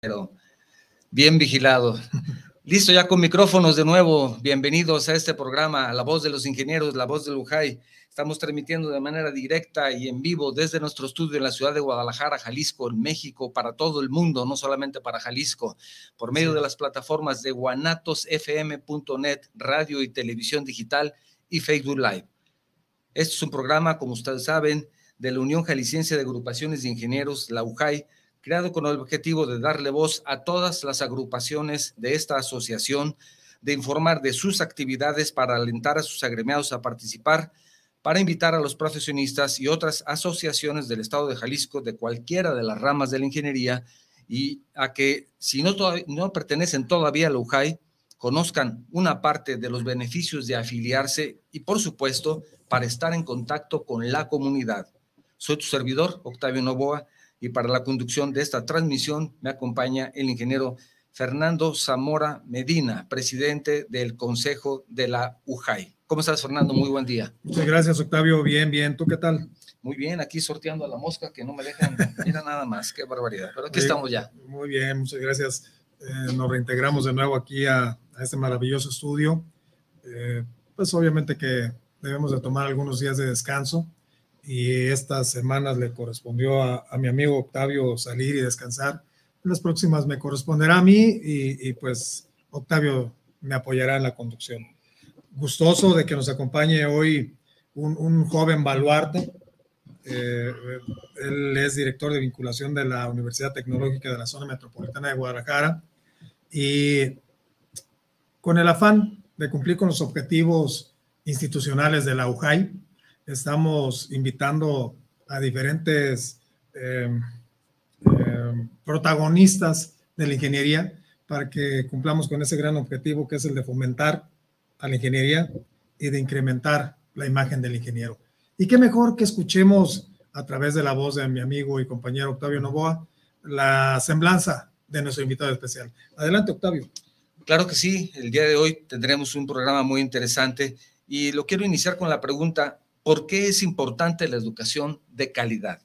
pero bien vigilado. Listo ya con micrófonos de nuevo. Bienvenidos a este programa, La Voz de los Ingenieros, La Voz de Lujay. Estamos transmitiendo de manera directa y en vivo desde nuestro estudio en la ciudad de Guadalajara, Jalisco, en México, para todo el mundo, no solamente para Jalisco, por medio de las plataformas de guanatosfm.net, radio y televisión digital y Facebook Live. Este es un programa, como ustedes saben, de la Unión Jalisciense de Agrupaciones de Ingenieros, la UJAI, creado con el objetivo de darle voz a todas las agrupaciones de esta asociación, de informar de sus actividades para alentar a sus agremiados a participar, para invitar a los profesionistas y otras asociaciones del Estado de Jalisco de cualquiera de las ramas de la ingeniería y a que si no, no pertenecen todavía a la UJAI, conozcan una parte de los beneficios de afiliarse y, por supuesto, para estar en contacto con la comunidad. Soy tu servidor, Octavio Novoa, y para la conducción de esta transmisión me acompaña el ingeniero Fernando Zamora Medina, presidente del Consejo de la UJAI. ¿Cómo estás, Fernando? Muy buen día. Muchas gracias, Octavio. Bien, bien. ¿Tú qué tal? Muy bien, aquí sorteando a la mosca que no me dejan. Mira nada más, qué barbaridad. Pero aquí estamos ya. Muy bien, muchas gracias. Eh, nos reintegramos de nuevo aquí a, este maravilloso estudio. Eh, pues obviamente que debemos de tomar algunos días de descanso y estas semanas le correspondió a, mi amigo Octavio salir y descansar. las próximas me corresponderá a mí y, pues Octavio me apoyará en la conducción. Gustoso de que nos acompañe hoy un, joven baluarte. Eh, él es director de vinculación de la Universidad Tecnológica de la Zona Metropolitana de Guadalajara y con el afán de cumplir con los objetivos institucionales de la UJAI, estamos invitando a diferentes em, em, protagonistas de la ingeniería para que cumplamos con ese gran objetivo que es el de fomentar a la ingeniería y de incrementar la imagen del ingeniero. Y qué mejor que escuchemos a través de la voz de mi amigo y compañero Octavio Novoa la semblanza de nuestro invitado especial. Adelante, Octavio. Claro que sí, el día de hoy tendremos un programa muy interesante y lo quiero iniciar con la pregunta, ¿Por qué es importante la educación de calidad?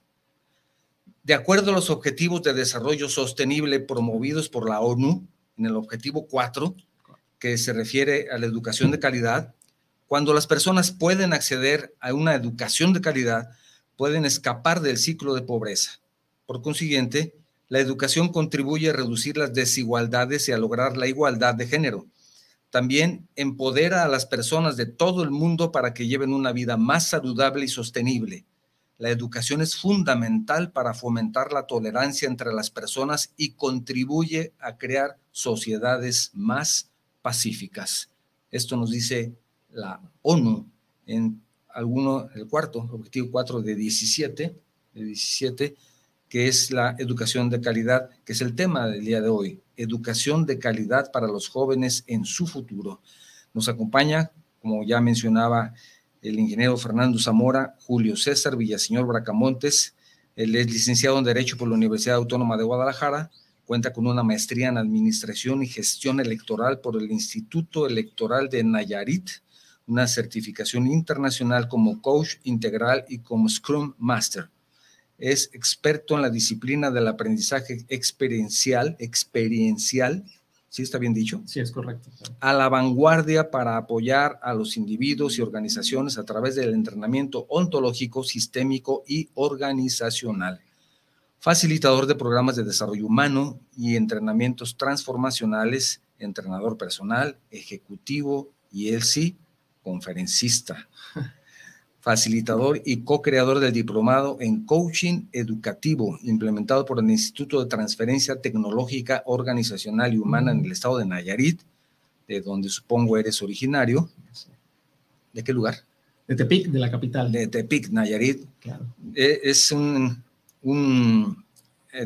De acuerdo a los objetivos de desarrollo sostenible promovidos por la ONU, en el objetivo 4, que se refiere a la educación de calidad, cuando las personas pueden acceder a una educación de calidad, pueden escapar del ciclo de pobreza. Por consiguiente, la educación contribuye a reducir las desigualdades y a lograr la igualdad de género también empodera a las personas de todo el mundo para que lleven una vida más saludable y sostenible. La educación es fundamental para fomentar la tolerancia entre las personas y contribuye a crear sociedades más pacíficas. Esto nos dice la ONU en alguno, el cuarto, objetivo 4 de 17, de 17, que es la educación de calidad, que es el tema del día de hoy educación de calidad para los jóvenes en su futuro. Nos acompaña, como ya mencionaba el ingeniero Fernando Zamora, Julio César Villaseñor Bracamontes. Él es licenciado en Derecho por la Universidad Autónoma de Guadalajara. Cuenta con una maestría en Administración y Gestión Electoral por el Instituto Electoral de Nayarit, una certificación internacional como coach integral y como Scrum Master es experto en la disciplina del aprendizaje experiencial, experiencial, ¿sí está bien dicho? Sí, es correcto. A la vanguardia para apoyar a los individuos y organizaciones a través del entrenamiento ontológico, sistémico y organizacional. Facilitador de programas de desarrollo humano y entrenamientos transformacionales, entrenador personal, ejecutivo y él sí, conferencista facilitador y co-creador del diplomado en coaching educativo implementado por el Instituto de Transferencia Tecnológica Organizacional y Humana en el estado de Nayarit, de donde supongo eres originario. ¿De qué lugar? De Tepic, de la capital. De Tepic, Nayarit. Claro. Eh, es un, un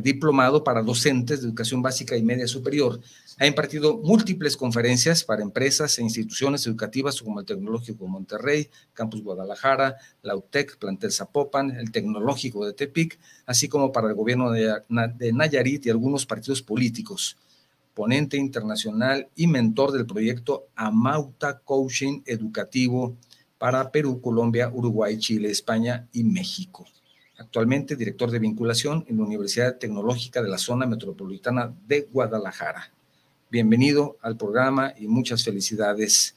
diplomado para docentes de educación básica y media superior ha impartido múltiples conferencias para empresas e instituciones educativas como el Tecnológico de Monterrey, Campus Guadalajara, la UTEC, Plantel Zapopan, el Tecnológico de Tepic, así como para el gobierno de, Nayarit y algunos partidos políticos. Ponente internacional y mentor del proyecto Amauta Coaching Educativo para Perú, Colombia, Uruguay, Chile, España y México. Actualmente director de vinculación en la Universidad Tecnológica de la Zona Metropolitana de Guadalajara. Bienvenido al programa y muchas felicidades,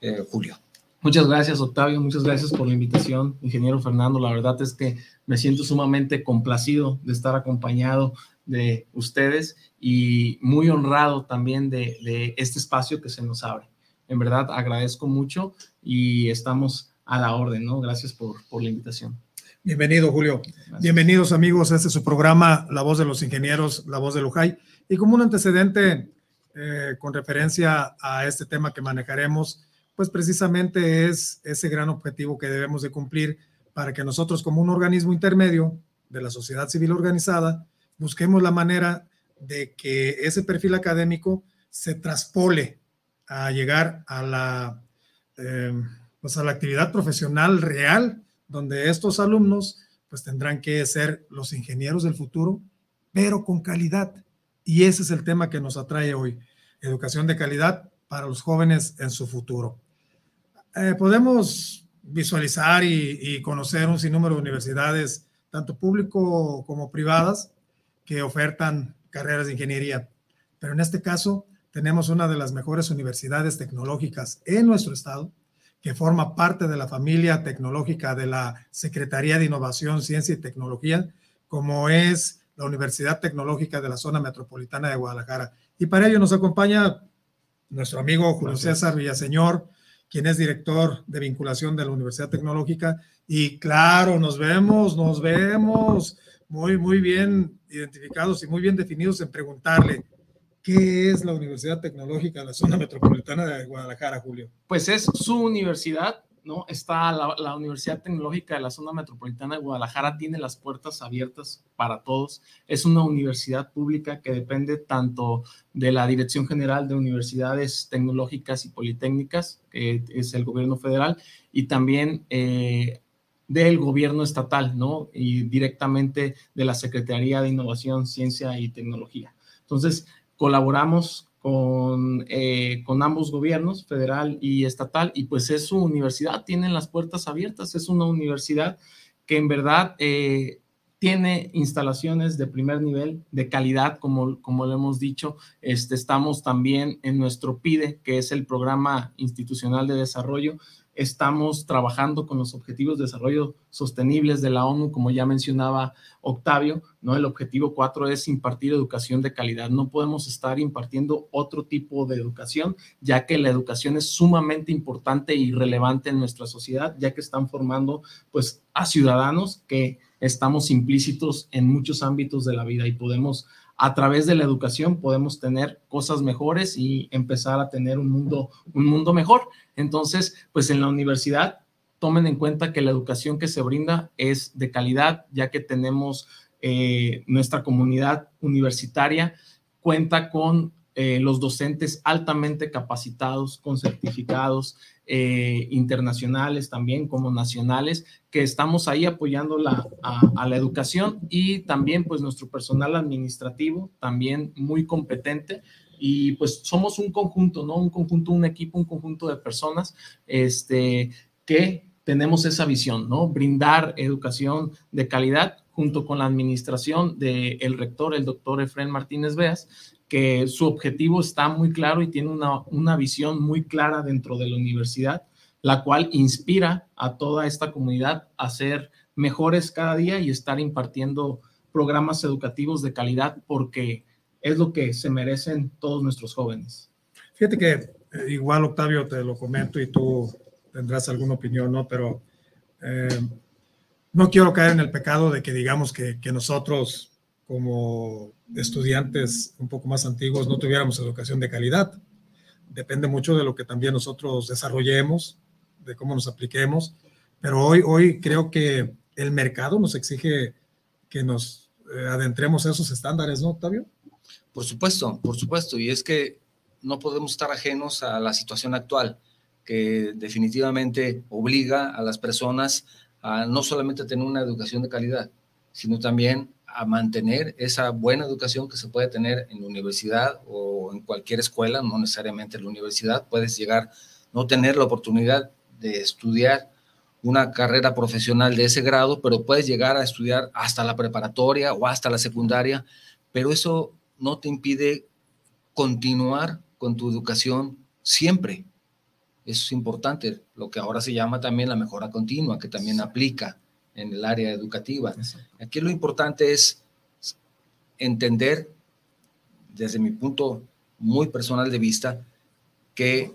eh, Julio. Muchas gracias, Octavio. Muchas gracias por la invitación, ingeniero Fernando. La verdad es que me siento sumamente complacido de estar acompañado de ustedes y muy honrado también de, este espacio que se nos abre. En verdad, agradezco mucho y estamos a la orden, ¿no? Gracias por, por la invitación. Bienvenido, Julio. Bienvenidos, amigos. Este es su programa, La Voz de los Ingenieros, La Voz de Lujay. Y como un antecedente eh, con referencia a este tema que manejaremos, pues precisamente es ese gran objetivo que debemos de cumplir para que nosotros como un organismo intermedio de la sociedad civil organizada busquemos la manera de que ese perfil académico se traspole a llegar a la, eh, pues a la actividad profesional real, donde estos alumnos pues tendrán que ser los ingenieros del futuro, pero con calidad. Y ese es el tema que nos atrae hoy, educación de calidad para los jóvenes en su futuro. Eh, podemos visualizar y, conocer un sinnúmero de universidades, tanto público como privadas, que ofertan carreras de ingeniería. Pero en este caso, tenemos una de las mejores universidades tecnológicas en nuestro estado, que forma parte de la familia tecnológica de la Secretaría de Innovación, Ciencia y Tecnología, como es la Universidad Tecnológica de la Zona Metropolitana de Guadalajara. Y para ello nos acompaña nuestro amigo Julio César Villaseñor, quien es director de vinculación de la Universidad Tecnológica. Y claro, nos vemos, nos vemos muy, muy bien identificados y muy bien definidos en preguntarle, ¿qué es la Universidad Tecnológica de la Zona Metropolitana de Guadalajara, Julio? Pues es su universidad ¿no? Está la, Universidad Tecnológica de la Zona Metropolitana de Guadalajara, tiene las puertas abiertas para todos. Es una universidad pública que depende tanto de la Dirección General de Universidades Tecnológicas y Politécnicas, que es el gobierno federal, y también eh, del gobierno estatal, ¿no? Y directamente de la Secretaría de Innovación, Ciencia y Tecnología. Entonces, colaboramos con, eh, con ambos gobiernos, federal y estatal, y pues es su universidad, tienen las puertas abiertas, es una universidad que en verdad eh, tiene instalaciones de primer nivel, de calidad, como, como lo hemos dicho. Este, estamos también en nuestro PIDE, que es el Programa Institucional de Desarrollo, Estamos trabajando con los objetivos de desarrollo sostenibles de la ONU, como ya mencionaba Octavio, ¿no? El objetivo 4 es impartir educación de calidad. No podemos estar impartiendo otro tipo de educación, ya que la educación es sumamente importante y relevante en nuestra sociedad, ya que están formando pues a ciudadanos que estamos implícitos en muchos ámbitos de la vida y podemos a través de la educación podemos tener cosas mejores y empezar a tener un mundo, un mundo mejor. Entonces, pues en la universidad tomen en cuenta que la educación que se brinda es de calidad, ya que tenemos eh, nuestra comunidad universitaria cuenta con eh, los docentes altamente capacitados, con certificados eh, internacionales también como nacionales, que estamos ahí apoyando a, la educación y también pues nuestro personal administrativo también muy competente y pues somos un conjunto, ¿no? Un conjunto, un equipo, un conjunto de personas este, que tenemos esa visión, ¿no? Brindar educación de calidad junto con la administración del rector, el doctor Efren Martínez Beas, que su objetivo está muy claro y tiene una, una visión muy clara dentro de la universidad, la cual inspira a toda esta comunidad a ser mejores cada día y estar impartiendo programas educativos de calidad porque es lo que se merecen todos nuestros jóvenes. Fíjate que eh, igual, Octavio, te lo comento y tú tendrás alguna opinión, ¿no? Pero eh, no quiero caer en el pecado de que digamos que, que nosotros como estudiantes un poco más antiguos no tuviéramos educación de calidad. Depende mucho de lo que también nosotros desarrollemos, de cómo nos apliquemos, pero hoy, hoy creo que el mercado nos exige que nos eh, adentremos a esos estándares, ¿no, Octavio? Por supuesto, por supuesto, y es que no podemos estar ajenos a la situación actual, que definitivamente obliga a las personas a no solamente tener una educación de calidad, sino también a mantener esa buena educación que se puede tener en la universidad o en cualquier escuela, no necesariamente en la universidad, puedes llegar, no tener la oportunidad de estudiar una carrera profesional de ese grado, pero puedes llegar a estudiar hasta la preparatoria o hasta la secundaria, pero eso no te impide continuar con tu educación siempre. Es importante, lo que ahora se llama también la mejora continua, que también aplica en el área educativa. Aquí lo importante es entender, desde mi punto muy personal de vista, que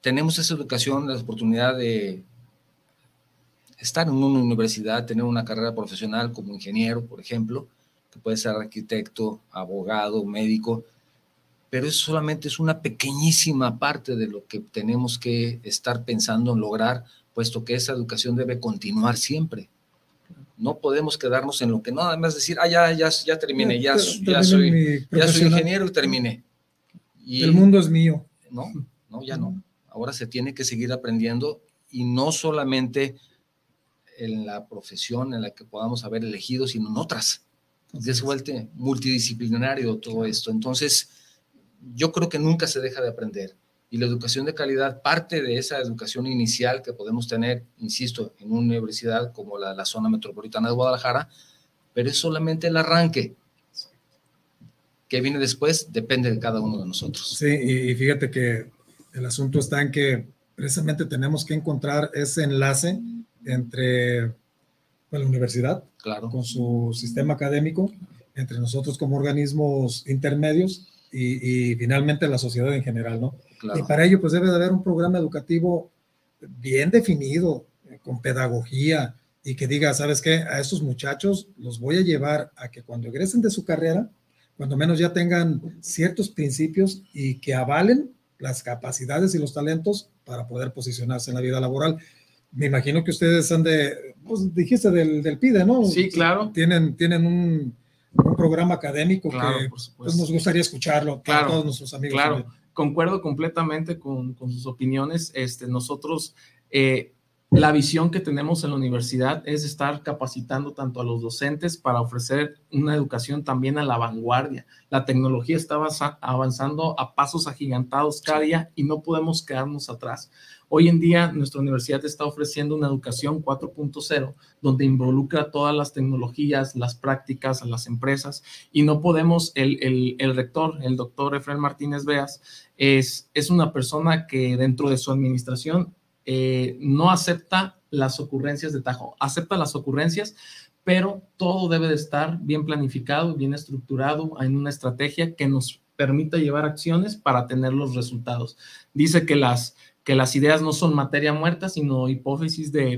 tenemos esa educación, la oportunidad de estar en una universidad, tener una carrera profesional como ingeniero, por ejemplo, que puede ser arquitecto, abogado, médico, pero eso solamente es una pequeñísima parte de lo que tenemos que estar pensando en lograr, puesto que esa educación debe continuar siempre. No podemos quedarnos en lo que nada más decir, ah, ya, ya, ya terminé, ya, ya, soy, ya soy ingeniero y terminé. Y, El mundo es mío. No, no, ya no. Ahora se tiene que seguir aprendiendo y no solamente en la profesión en la que podamos haber elegido, sino en otras. Es multidisciplinario todo esto. Entonces, yo creo que nunca se deja de aprender. Y la educación de calidad parte de esa educación inicial que podemos tener, insisto, en una universidad como la, la zona metropolitana de Guadalajara, pero es solamente el arranque. ¿Qué viene después? Depende de cada uno de nosotros. Sí, y fíjate que el asunto está en que precisamente tenemos que encontrar ese enlace entre pues, la universidad, claro. con su sistema académico, entre nosotros como organismos intermedios y, finalmente la sociedad en general, ¿no? Y para ello, pues debe de haber un programa educativo bien definido, con pedagogía, y que diga, ¿sabes qué? A estos muchachos los voy a llevar a que cuando egresen de su carrera, cuando menos ya tengan ciertos principios y que avalen las capacidades y los talentos para poder posicionarse en la vida laboral. Me imagino que ustedes han de, pues dijiste del, del PIDE, ¿no? Sí, claro. Tienen, tienen un, un programa académico que pues, nos gustaría escucharlo claro, todos nuestros amigos. Claro, concuerdo completamente con, con, sus opiniones. Este, nosotros, eh, la visión que tenemos en la universidad es estar capacitando tanto a los docentes para ofrecer una educación también a la vanguardia. La tecnología está avanzando a pasos agigantados cada día y no podemos quedarnos atrás. Hoy en día nuestra universidad está ofreciendo una educación 4.0 donde involucra todas las tecnologías, las prácticas las empresas y no podemos, el, el, rector, el doctor Efraín Martínez Beas, es, es una persona que dentro de su administración eh, no acepta las ocurrencias de Tajo, acepta las ocurrencias, pero todo debe de estar bien planificado, bien estructurado en una estrategia que nos permita llevar acciones para tener los resultados. Dice que las que las ideas no son materia muerta, sino hipótesis de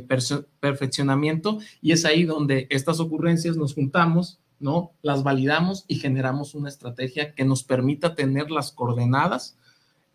perfeccionamiento, y es ahí donde estas ocurrencias nos juntamos, ¿no? Las validamos y generamos una estrategia que nos permita tener las coordenadas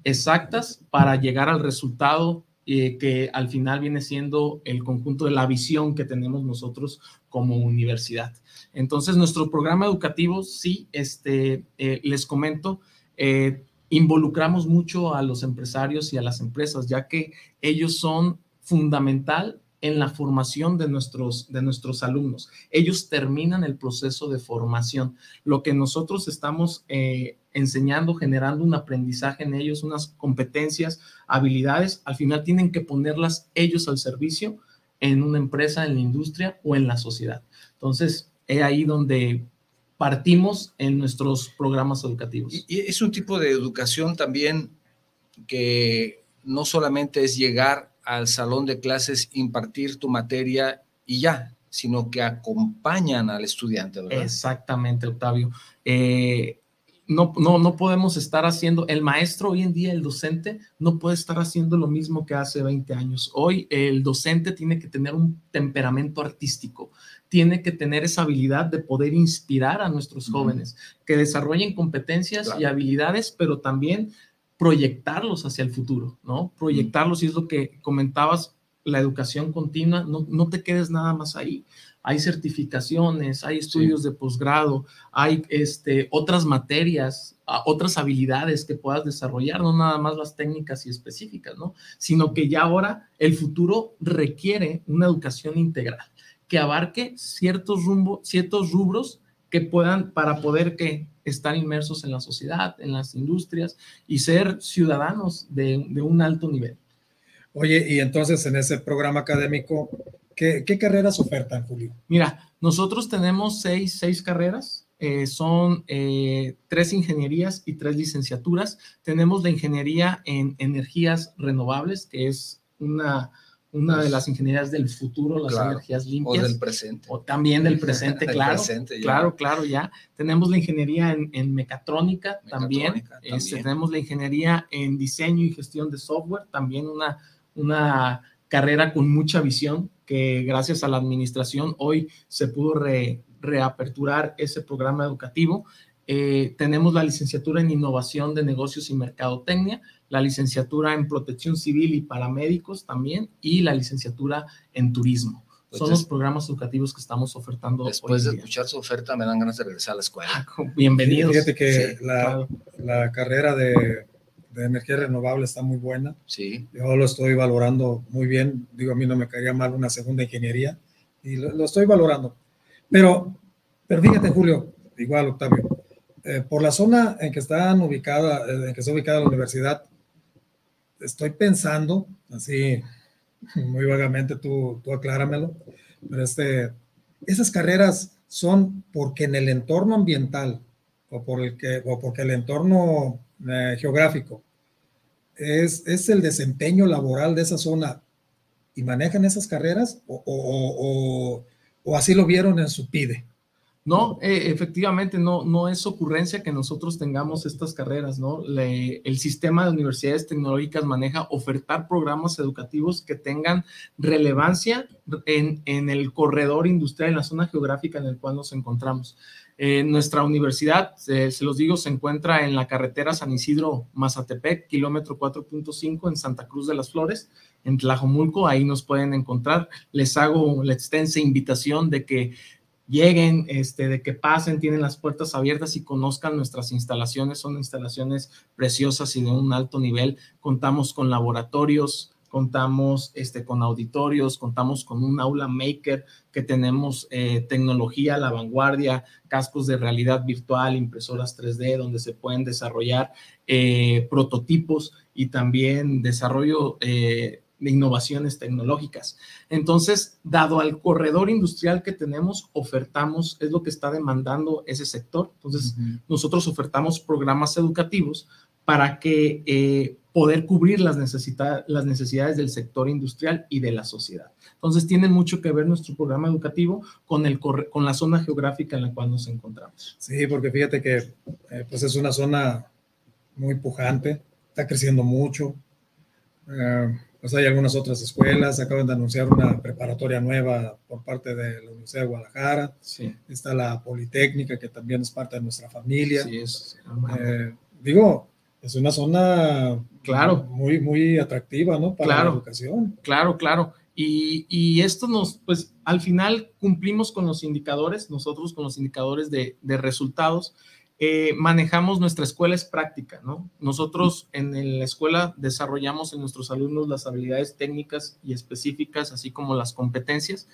exactas para llegar al resultado eh, que al final viene siendo el conjunto de la visión que tenemos nosotros como universidad. Entonces, nuestro programa educativo, sí, este, eh, les comento, eh, involucramos mucho a los empresarios y a las empresas, ya que ellos son fundamental en la formación de nuestros, de nuestros alumnos. Ellos terminan el proceso de formación. Lo que nosotros estamos eh, enseñando, generando un aprendizaje en ellos, unas competencias, habilidades, al final tienen que ponerlas ellos al servicio en una empresa, en la industria o en la sociedad. Entonces, es ahí donde partimos en nuestros programas educativos. Y, es un tipo de educación también que no solamente es llegar al salón de clases, impartir tu materia y ya, sino que acompañan al estudiante, ¿verdad? Exactamente, Octavio. Eh, no, no, no podemos estar haciendo, el maestro hoy en día, el docente, no puede estar haciendo lo mismo que hace 20 años. Hoy el docente tiene que tener un temperamento artístico, tiene que tener esa habilidad de poder inspirar a nuestros jóvenes, que desarrollen competencias y habilidades, pero también proyectarlos hacia el futuro, ¿no? Proyectarlos, y es lo que comentabas, la educación continua, no, no te quedes nada más ahí. Hay certificaciones, hay estudios de posgrado, hay este, otras materias, otras habilidades que puedas desarrollar, no nada más las técnicas y específicas, ¿no? Sino que ya ahora el futuro requiere una educación integral que abarque ciertos, rumbo, ciertos rubros que puedan, para poder que estar inmersos en la sociedad, en las industrias y ser ciudadanos de, un alto nivel. Oye, y entonces en ese programa académico, ¿qué, qué carreras ofertan, Julio? Mira, nosotros tenemos seis, seis carreras. Eh, son eh, tres ingenierías y tres licenciaturas. Tenemos la ingeniería en energías renovables, que es una, una de las ingenierías del futuro, las energías limpias. O del presente. O también del presente, claro. claro, claro, ya. Tenemos la ingeniería en, mecatrónica, también. Este, tenemos la ingeniería en diseño y gestión de software, también una, una carrera con mucha visión que gracias a la administración hoy se pudo reaperturar ese programa educativo. Eh, tenemos la licenciatura en innovación de negocios y mercadotecnia, la licenciatura en protección civil y paramédicos también, y la licenciatura en turismo. Pues Son los programas educativos que estamos ofertando. Después de escuchar su oferta, me dan ganas de regresar a la escuela. Ah, bienvenidos. Fíjate que la, la, carrera de, de, energía renovable está muy buena. Sí. Yo lo estoy valorando muy bien. Digo, a mí no me caería mal una segunda ingeniería y lo, lo estoy valorando. Pero, pero fíjate, Julio, igual, Octavio, eh, por la zona en que están ubicada, en que está ubicada la universidad, estoy pensando, así muy vagamente, tú, tú acláramelo, pero este, esas carreras son porque en el entorno ambiental o, por el que, o porque el entorno eh, geográfico es, es, el desempeño laboral de esa zona y manejan esas carreras o, o, o así lo vieron en su PIDE. No, eh, efectivamente, no, no es ocurrencia que nosotros tengamos estas carreras, ¿no? el sistema de universidades tecnológicas maneja ofertar programas educativos que tengan relevancia en, el corredor industrial, en la zona geográfica en el cual nos encontramos. Eh, nuestra universidad, se los digo, se encuentra en la carretera San Isidro-Mazatepec, kilómetro 4.5 en Santa Cruz de las Flores, en Tlajomulco, ahí nos pueden encontrar. Les hago la extensa invitación de que lleguen, este, de que pasen, tienen las puertas abiertas y conozcan nuestras instalaciones. Son instalaciones preciosas y de un alto nivel. Contamos con laboratorios, contamos este, con auditorios, contamos con un aula maker que tenemos eh, tecnología a la vanguardia, cascos de realidad virtual, impresoras 3D, donde se pueden desarrollar eh, prototipos y también desarrollo eh, innovaciones tecnológicas. Entonces, dado al corredor industrial que tenemos, ofertamos, es lo que está demandando ese sector. Entonces, nosotros ofertamos programas educativos para que eh, poder cubrir las, las necesidades del sector industrial y de la sociedad. Entonces, tiene mucho que ver nuestro programa educativo con, el, con la zona geográfica en la cual nos encontramos. Sí, porque fíjate que eh, pues es una zona muy pujante, está creciendo mucho. Eh, pues hay algunas otras escuelas, acaban de anunciar una preparatoria nueva por parte de la Universidad de Guadalajara, sí. está la Politécnica, que también es parte de nuestra familia. Sí, es, eh, digo, es una zona claro. muy, muy atractiva, ¿no? Para la educación. Claro, claro. Y, y, esto nos, pues al final cumplimos con los indicadores, nosotros con los indicadores de, de resultados eh, manejamos nuestra escuela es práctica, ¿no? Nosotros en la escuela desarrollamos en nuestros alumnos las habilidades técnicas y específicas, así como las competencias.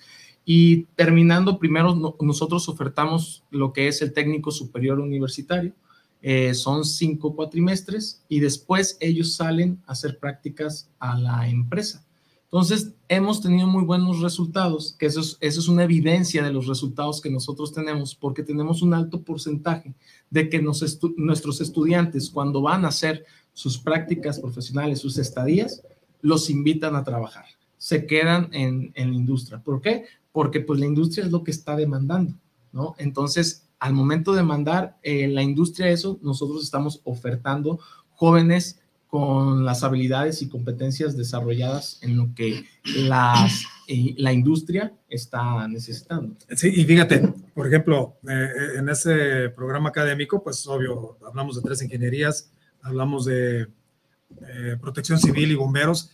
Y terminando, primero nosotros ofertamos lo que es el técnico superior universitario. Eh, son cinco cuatrimestres y después ellos salen a hacer prácticas a la empresa. Entonces, hemos tenido muy buenos resultados, que eso es, eso es una evidencia de los resultados que nosotros tenemos, porque tenemos un alto porcentaje de que nuestros estudiantes, cuando van a hacer sus prácticas profesionales, sus estadías, los invitan a trabajar, se quedan en, en la industria. ¿Por qué? Porque pues la industria es lo que está demandando, ¿no? Entonces, al momento de mandar eh, la industria eso, nosotros estamos ofertando jóvenes con las habilidades y competencias desarrolladas en lo que las, eh, la industria está necesitando. Sí, y fíjate, por ejemplo, eh, en ese programa académico, pues obvio, hablamos de tres ingenierías, hablamos de eh, protección civil y bomberos.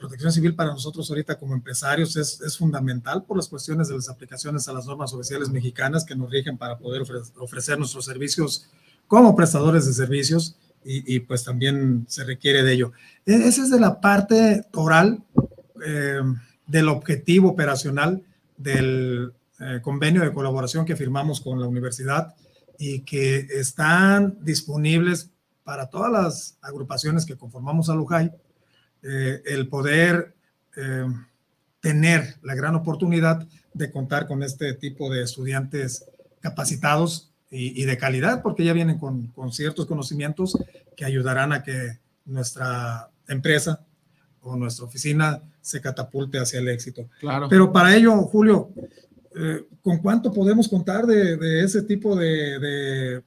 protección civil para nosotros ahorita como empresarios es, es, fundamental por las cuestiones de las aplicaciones a las normas oficiales mexicanas que nos rigen para poder ofrecer nuestros servicios como prestadores de servicios y, pues también se requiere de ello. E, esa es de la parte oral eh, del objetivo operacional del eh, convenio de colaboración que firmamos con la universidad y que están disponibles para todas las agrupaciones que conformamos a Lujay eh, el poder tener la gran oportunidad de contar con este tipo de estudiantes capacitados y, de calidad, porque ya vienen con, con, ciertos conocimientos que ayudarán a que nuestra empresa o nuestra oficina se catapulte hacia el éxito. Claro. Pero para ello, Julio, eh, ¿con cuánto podemos contar de, de ese tipo de, de,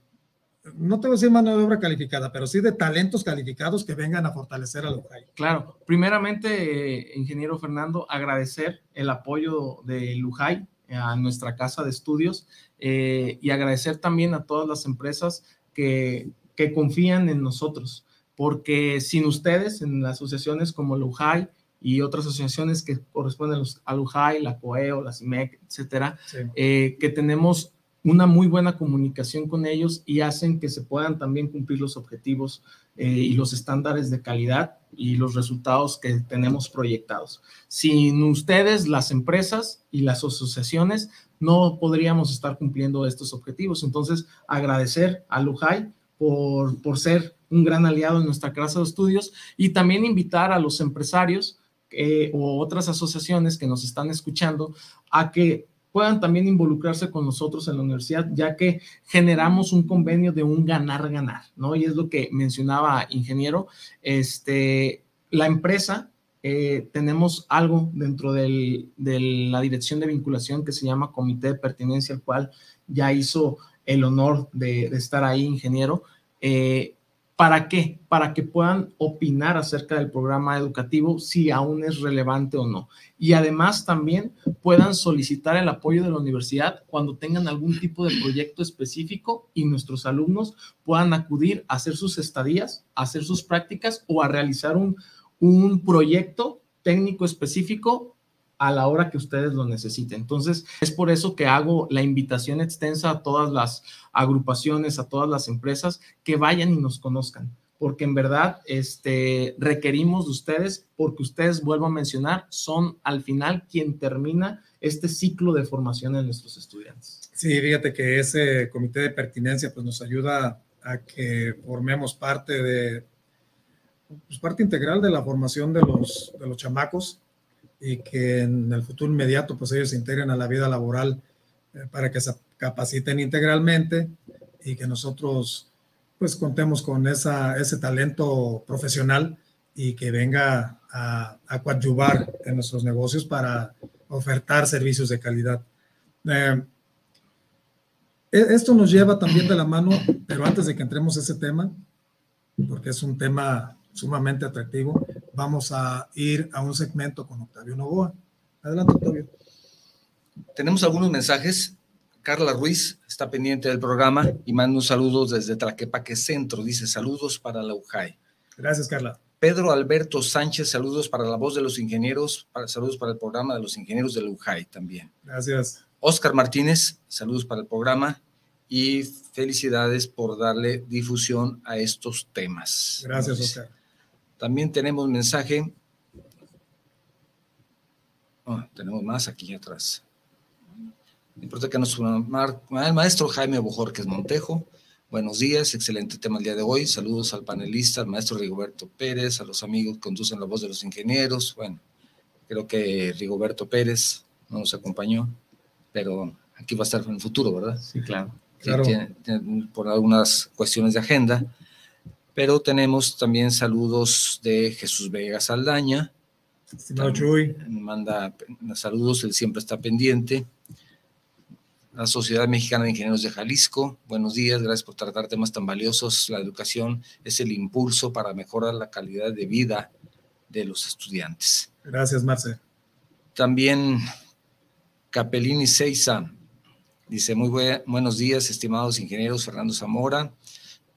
no te voy a decir mano de obra calificada, pero sí de talentos calificados que vengan a fortalecer a UJAI? Claro, primeramente, eh, ingeniero Fernando, agradecer el apoyo de Lujay a nuestra casa de estudios eh, y agradecer también a todas las empresas que, que confían en nosotros, porque sin ustedes, en asociaciones como Lujay y otras asociaciones que corresponden a Lujay, la COEO, la CIMEC, etcétera, sí. eh, que tenemos una muy buena comunicación con ellos y hacen que se puedan también cumplir los objetivos eh, y los estándares de calidad y los resultados que tenemos proyectados. Sin ustedes, las empresas y las asociaciones, no podríamos estar cumpliendo estos objetivos. Entonces, agradecer a Lujay por, por ser un gran aliado en nuestra casa de estudios y también invitar a los empresarios eh, o otras asociaciones que nos están escuchando a que puedan también involucrarse con nosotros en la universidad, ya que generamos un convenio de un ganar-ganar, ¿no? Y es lo que mencionaba ingeniero, este, la empresa, eh, tenemos algo dentro de la dirección de vinculación que se llama Comité de Pertinencia, el cual ya hizo el honor de, de estar ahí, ingeniero. Eh, ¿Para qué? Para que puedan opinar acerca del programa educativo, si aún es relevante o no. Y además también puedan solicitar el apoyo de la universidad cuando tengan algún tipo de proyecto específico y nuestros alumnos puedan acudir a hacer sus estadías, a hacer sus prácticas o a realizar un, un proyecto técnico específico a la hora que ustedes lo necesiten. Entonces, es por eso que hago la invitación extensa a todas las agrupaciones, a todas las empresas que vayan y nos conozcan, porque en verdad este, requerimos de ustedes, porque ustedes, vuelvo a mencionar, son al final quien termina este ciclo de formación en nuestros estudiantes. Sí, fíjate que ese comité de pertinencia pues nos ayuda a que formemos parte de, pues, parte integral de la formación de los, de los chamacos y que en el futuro inmediato pues ellos se integren a la vida laboral eh, para que se capaciten integralmente y que nosotros pues contemos con esa, ese talento profesional y que venga a, a coadyuvar en nuestros negocios para ofertar servicios de calidad. Eh, esto nos lleva también de la mano, pero antes de que entremos a ese tema, porque es un tema sumamente atractivo, vamos a ir a un segmento con Octavio Novoa. Adelante, Octavio. Tenemos algunos mensajes. Carla Ruiz está pendiente del programa y manda un saludos desde Tlaquepaque Centro. Dice saludos para la UJAI. Gracias, Carla. Pedro Alberto Sánchez, saludos para la voz de los ingenieros, para, saludos para el programa de los ingenieros de la UJAI también. Gracias. Oscar Martínez, saludos para el programa y felicidades por darle difusión a estos temas. Gracias, Oscar. También tenemos mensaje. Oh, tenemos más aquí atrás. No importa que nos el maestro Jaime Bojorquez Montejo. Buenos días, excelente tema el día de hoy. Saludos al panelista, al maestro Rigoberto Pérez, a los amigos que conducen la voz de los ingenieros. Bueno, creo que Rigoberto Pérez no nos acompañó, pero aquí va a estar en el futuro, ¿verdad? Sí, claro. claro. Tiene, tiene, por algunas cuestiones de agenda pero tenemos también saludos de Jesús Vega Saldaña. Estimado Chuy. Manda saludos, él siempre está pendiente. La Sociedad Mexicana de Ingenieros de Jalisco, buenos días, gracias por tratar temas tan valiosos. La educación es el impulso para mejorar la calidad de vida de los estudiantes. Gracias, Marce. También Capelini Seiza dice, muy buen, buenos días, estimados ingenieros, Fernando Zamora.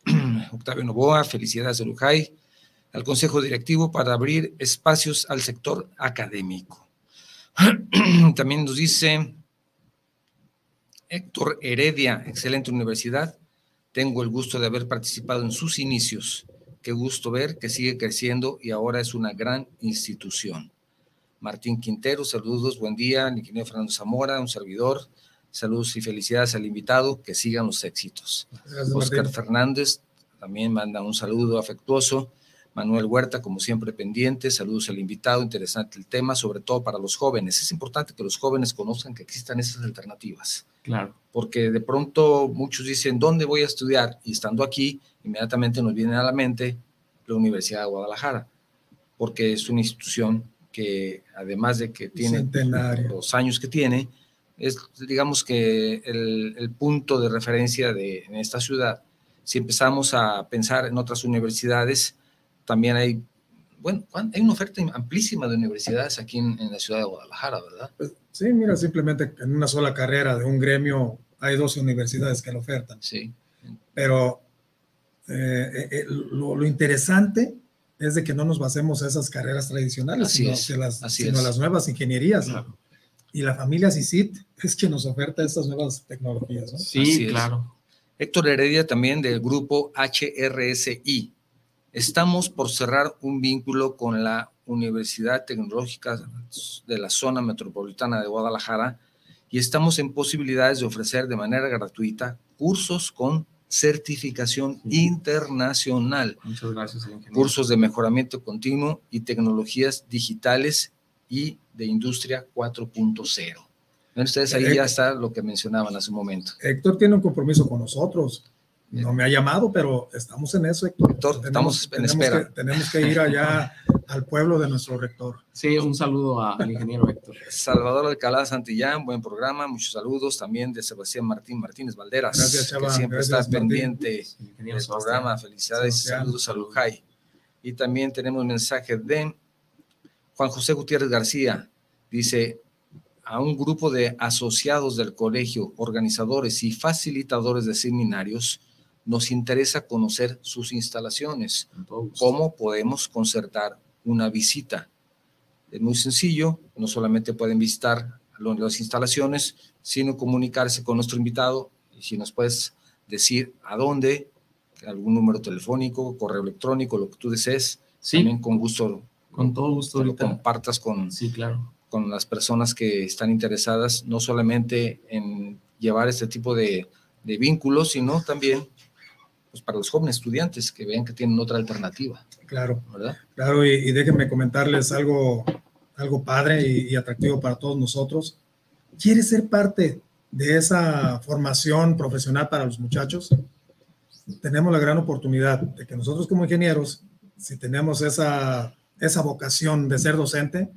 Octavio Novoa, felicidades de Lujay, al Consejo Directivo para abrir espacios al sector académico. También nos dice Héctor Heredia, excelente universidad. Tengo el gusto de haber participado en sus inicios. Qué gusto ver que sigue creciendo y ahora es una gran institución. Martín Quintero, saludos, buen día. Ingeniero Fernando Zamora, un servidor. Saludos y felicidades al invitado, que sigan los éxitos. Gracias, Oscar Martín. Fernández también manda un saludo afectuoso. Manuel Huerta, como siempre, pendiente. Saludos al invitado. Interesante el tema, sobre todo para los jóvenes. Es importante que los jóvenes conozcan que existan esas alternativas. Claro. Porque de pronto muchos dicen, ¿dónde voy a estudiar? Y estando aquí, inmediatamente nos viene a la mente la Universidad de Guadalajara, porque es una institución que, además de que tiene Centenario. los años que tiene, es, digamos que el, el punto de referencia de en esta ciudad. Si empezamos a pensar en otras universidades, también hay, bueno, ¿cuán- hay una oferta amplísima de universidades aquí en, en la ciudad de Guadalajara, ¿verdad? Pues, sí, mira, simplemente en una sola carrera de un gremio hay 12 universidades que lo ofertan. Sí. Pero eh, eh, eh, lo, lo interesante es de que no nos basemos a esas carreras tradicionales, Así sino, es, que las, así sino es. las nuevas ingenierías. Claro. Y la familia CICIT es que nos oferta estas nuevas tecnologías. ¿no? Sí, Así es. claro. Héctor Heredia también del grupo HRSI. Estamos por cerrar un vínculo con la Universidad Tecnológica de la Zona Metropolitana de Guadalajara y estamos en posibilidades de ofrecer de manera gratuita cursos con certificación internacional, Muchas gracias, ingeniero. cursos de mejoramiento continuo y tecnologías digitales y de industria 4.0. Ven Ustedes ahí ya está lo que mencionaban hace un momento. Héctor tiene un compromiso con nosotros. No me ha llamado, pero estamos en eso, Héctor. Héctor, estamos en tenemos espera. Que, tenemos que ir allá al pueblo de nuestro rector. Sí, un saludo al ingeniero Héctor. Salvador Alcalá Santillán, buen programa, muchos saludos también de Sebastián Martín Martínez Valderas, Gracias, Chava, que siempre gracias, está Martín. pendiente del programa. Felicidades y Sebastián. saludos a Lujay. Y también tenemos mensaje de Juan José Gutiérrez García. Dice, a un grupo de asociados del colegio, organizadores y facilitadores de seminarios, nos interesa conocer sus instalaciones. ¿Cómo podemos concertar una visita? Es muy sencillo, no solamente pueden visitar las instalaciones, sino comunicarse con nuestro invitado y si nos puedes decir a dónde, algún número telefónico, correo electrónico, lo que tú desees, Sí, también con gusto con todo gusto que lo ahorita. compartas con, Sí, claro. con las personas que están interesadas, no solamente en llevar este tipo de, de vínculos, sino también pues, para los jóvenes estudiantes que vean que tienen otra alternativa, Claro, ¿verdad? claro. Y, y déjenme comentarles algo, algo padre y, y atractivo para todos nosotros. ¿Quieres ser parte de esa formación profesional para los muchachos? Tenemos la gran oportunidad de que nosotros como ingenieros, si tenemos esa, esa vocación de ser docente,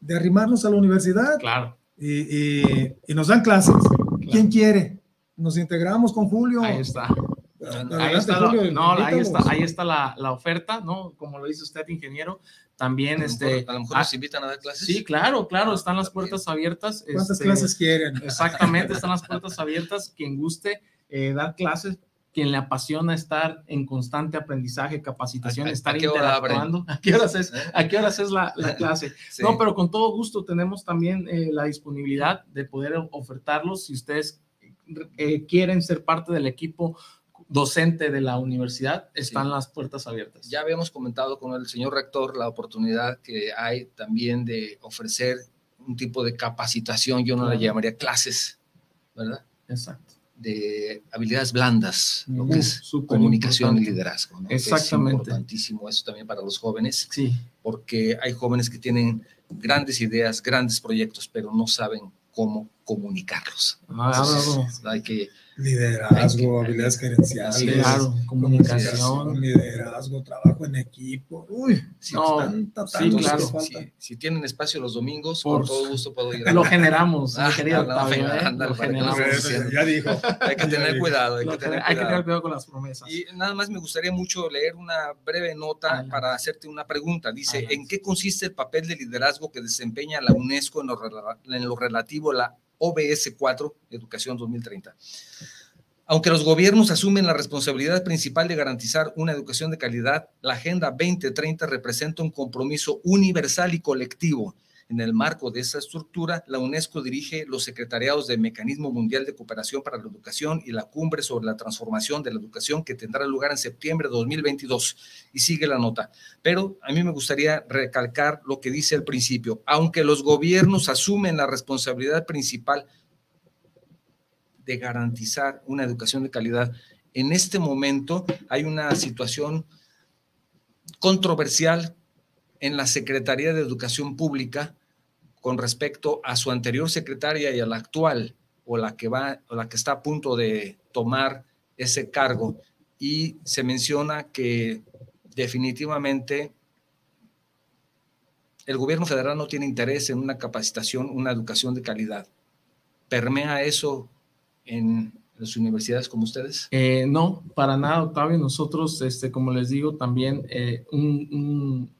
de arrimarnos a la universidad Claro. y, y- y nos dan clases. ¿Quién quiere? Nos integramos con Julio. Ahí está. Adelante, Ahí está, la- Julio, no, ahí está, ahí está la, la oferta, ¿no? Como lo dice usted, ingeniero. También, A lo este. mejor, a lo mejor ah, nos invitan a dar clases. sí, claro, claro, están las También. puertas abiertas. ¿Cuántas este, clases quieren? Exactamente, están las puertas abiertas. Quien guste eh, dar clases, quien le apasiona estar en constante aprendizaje, capacitación, ¿A- a- estar a qué hora abren? interactuando. ¿A qué horas es, ¿Eh? a qué horas es la, la clase? Sí. No, pero con todo gusto tenemos también eh, la disponibilidad de poder ofertarlos si ustedes eh, quieren ser parte del equipo docente de la universidad, están Sí. las puertas abiertas. Ya habíamos comentado con el señor rector la oportunidad que hay también de ofrecer un tipo de capacitación, yo no la Claro. llamaría clases, ¿verdad? Exacto. De habilidades blandas, lo que es súper comunicación y liderazgo. ¿no? Que Es Exactamente. importantísimo eso también para los jóvenes, Sí, porque hay jóvenes que tienen grandes ideas, grandes proyectos, pero no saben cómo comunicarlos. Ah, Entonces, hay que Liderazgo, que- habilidades gerenciales. Claro, comunicación. Liderazgo, trabajo en equipo. Uy, si, No, tanta, sí, tanta entonces, claro. si, falta. si tienen espacio los domingos, Por- con todo gusto puedo ir. a- Lo generamos, Ah, mi querido no, no, Octavio, ¿eh? Lo que generamos. diciendo. ya dijo. Hay que tener cuidado, hay que tener hay que tener cuidado. con las promesas. Y nada más me gustaría mucho leer una breve nota Adelante. para hacerte una pregunta. Dice, Adelante. ¿en qué consiste el papel de liderazgo que desempeña la UNESCO en lo, en lo relativo a la OBS 4, Educación 2030? Aunque los gobiernos asumen la responsabilidad principal de garantizar una educación de calidad, la Agenda 2030 representa un compromiso universal y colectivo. En el marco de esa estructura, la UNESCO dirige los secretariados del Mecanismo Mundial de Cooperación para la Educación y la Cumbre sobre la Transformación de la Educación que tendrá lugar en septiembre de 2022. Y sigue la nota. Pero a mí me gustaría recalcar lo que dice al principio. Aunque los gobiernos asumen la responsabilidad principal de garantizar una educación de calidad, en este momento hay una situación controversial en la Secretaría de Educación Pública con respecto a su anterior secretaria y a la actual o la que va o la que está a punto de tomar ese cargo y se menciona que definitivamente el gobierno federal no tiene interés en una capacitación, una educación de calidad. ¿Permea eso en las universidades como ustedes? Eh, no, para nada, Octavio. Nosotros, este, como les digo, también eh,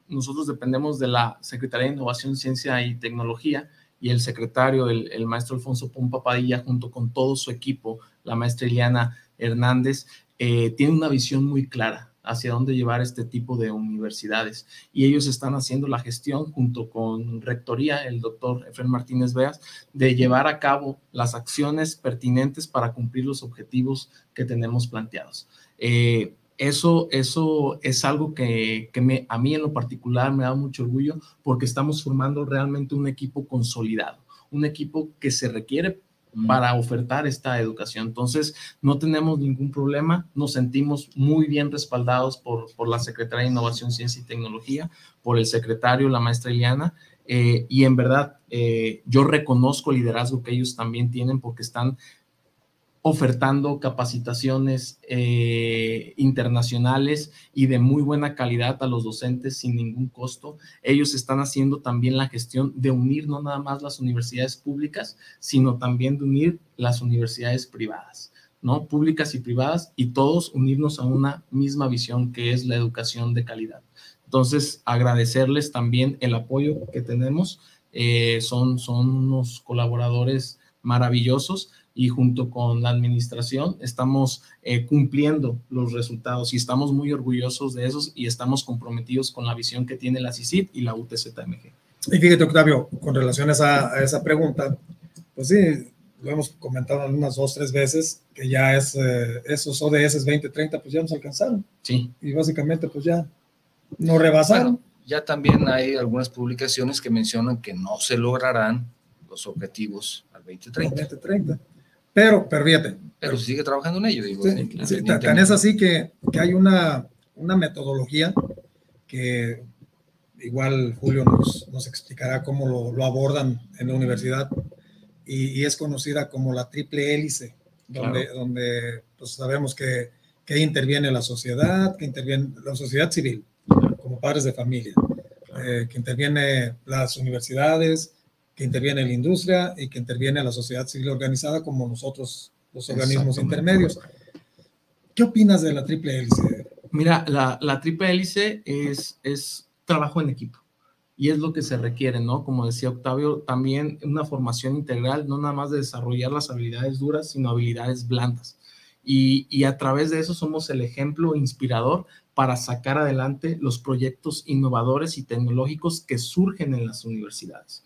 nosotros dependemos de la Secretaría de Innovación, Ciencia y Tecnología y el secretario, el, el maestro Alfonso Pompa Padilla, junto con todo su equipo, la maestra Eliana Hernández, eh, tiene una visión muy clara hacia dónde llevar este tipo de universidades. Y ellos están haciendo la gestión junto con Rectoría, el doctor Efren Martínez Beas, de llevar a cabo las acciones pertinentes para cumplir los objetivos que tenemos planteados. Eh, eso, eso es algo que, que me, a mí en lo particular me da mucho orgullo porque estamos formando realmente un equipo consolidado, un equipo que se requiere para ofertar esta educación. Entonces, no tenemos ningún problema, nos sentimos muy bien respaldados por, por la Secretaría de Innovación, Ciencia y Tecnología, por el secretario, la maestra Eliana, eh, y en verdad eh, yo reconozco el liderazgo que ellos también tienen porque están ofertando capacitaciones eh, internacionales y de muy buena calidad a los docentes sin ningún costo. Ellos están haciendo también la gestión de unir no nada más las universidades públicas, sino también de unir las universidades privadas, ¿no? Públicas y privadas y todos unirnos a una misma visión que es la educación de calidad. Entonces, agradecerles también el apoyo que tenemos. Eh, son, son unos colaboradores maravillosos y junto con la administración estamos eh, cumpliendo los resultados y estamos muy orgullosos de esos y estamos comprometidos con la visión que tiene la CICIT y la UTZMG. Y fíjate, Octavio, con relación a esa, pregunta, pues sí, lo hemos comentado unas dos, tres veces, que ya es, eh, esos ODS 2030, pues ya nos alcanzaron. Sí. Y básicamente, pues ya no rebasaron. ya también hay algunas publicaciones que mencionan que no se lograrán los objetivos al 2030. 2030. Pero, pero fíjate. Pero sigue trabajando en ello. Digo, tan es así que, que hay una, una, metodología que igual Julio nos, nos explicará cómo lo, lo, abordan en la universidad y, es conocida como la triple hélice, donde, donde pues sabemos que, que interviene la sociedad, que interviene la sociedad civil, como padres de familia, eh, que interviene las universidades, que interviene la industria y que interviene la sociedad civil organizada como nosotros, los organismos intermedios. ¿Qué opinas de la triple hélice? Mira, la, la triple hélice es, es trabajo en equipo y es lo que se requiere, ¿no? Como decía Octavio, también una formación integral, no nada más de desarrollar las habilidades duras, sino habilidades blandas. Y, y, a través de eso somos el ejemplo inspirador para sacar adelante los proyectos innovadores y tecnológicos que surgen en las universidades.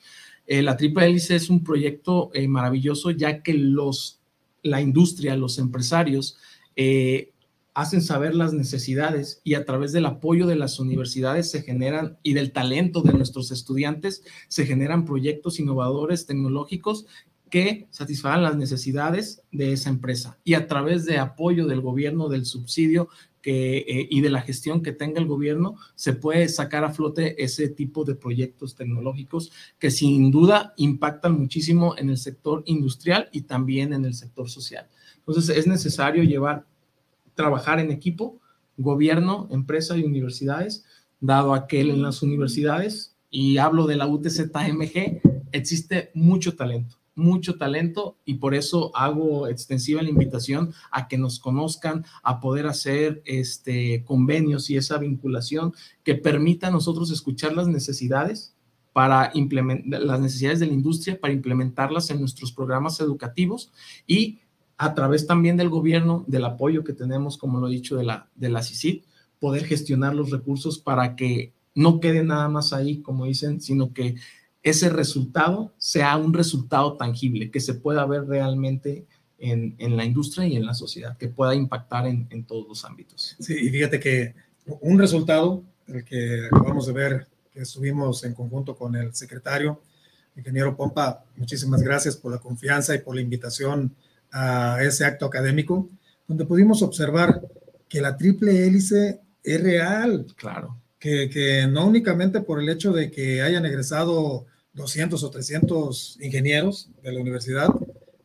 Eh, la triple hélice es un proyecto eh, maravilloso ya que los, la industria, los empresarios, eh, hacen saber las necesidades y a través del apoyo de las universidades se generan y del talento de nuestros estudiantes se generan proyectos innovadores tecnológicos que satisfagan las necesidades de esa empresa. Y a través de apoyo del gobierno, del subsidio, eh, y de la gestión que tenga el gobierno, se puede sacar a flote ese tipo de proyectos tecnológicos que sin duda impactan muchísimo en el sector industrial y también en el sector social. Entonces es necesario llevar, trabajar en equipo, gobierno, empresa y universidades, dado a que en las universidades, y hablo de la UTZMG, existe mucho talento mucho talento y por eso hago extensiva la invitación a que nos conozcan, a poder hacer este convenios y esa vinculación que permita a nosotros escuchar las necesidades para implementar las necesidades de la industria para implementarlas en nuestros programas educativos y a través también del gobierno, del apoyo que tenemos, como lo he dicho, de la, de la CICID, poder gestionar los recursos para que no quede nada más ahí, como dicen, sino que ese resultado sea un resultado tangible, que se pueda ver realmente en, en la industria y en la sociedad, que pueda impactar en, en, todos los ámbitos. Sí, y fíjate que un resultado, el que acabamos de ver, que estuvimos en conjunto con el secretario, ingeniero Pompa, muchísimas gracias por la confianza y por la invitación a ese acto académico, donde pudimos observar que la triple hélice es real. Claro que, que, no únicamente por el hecho de que hayan egresado 200 o 300 ingenieros de la universidad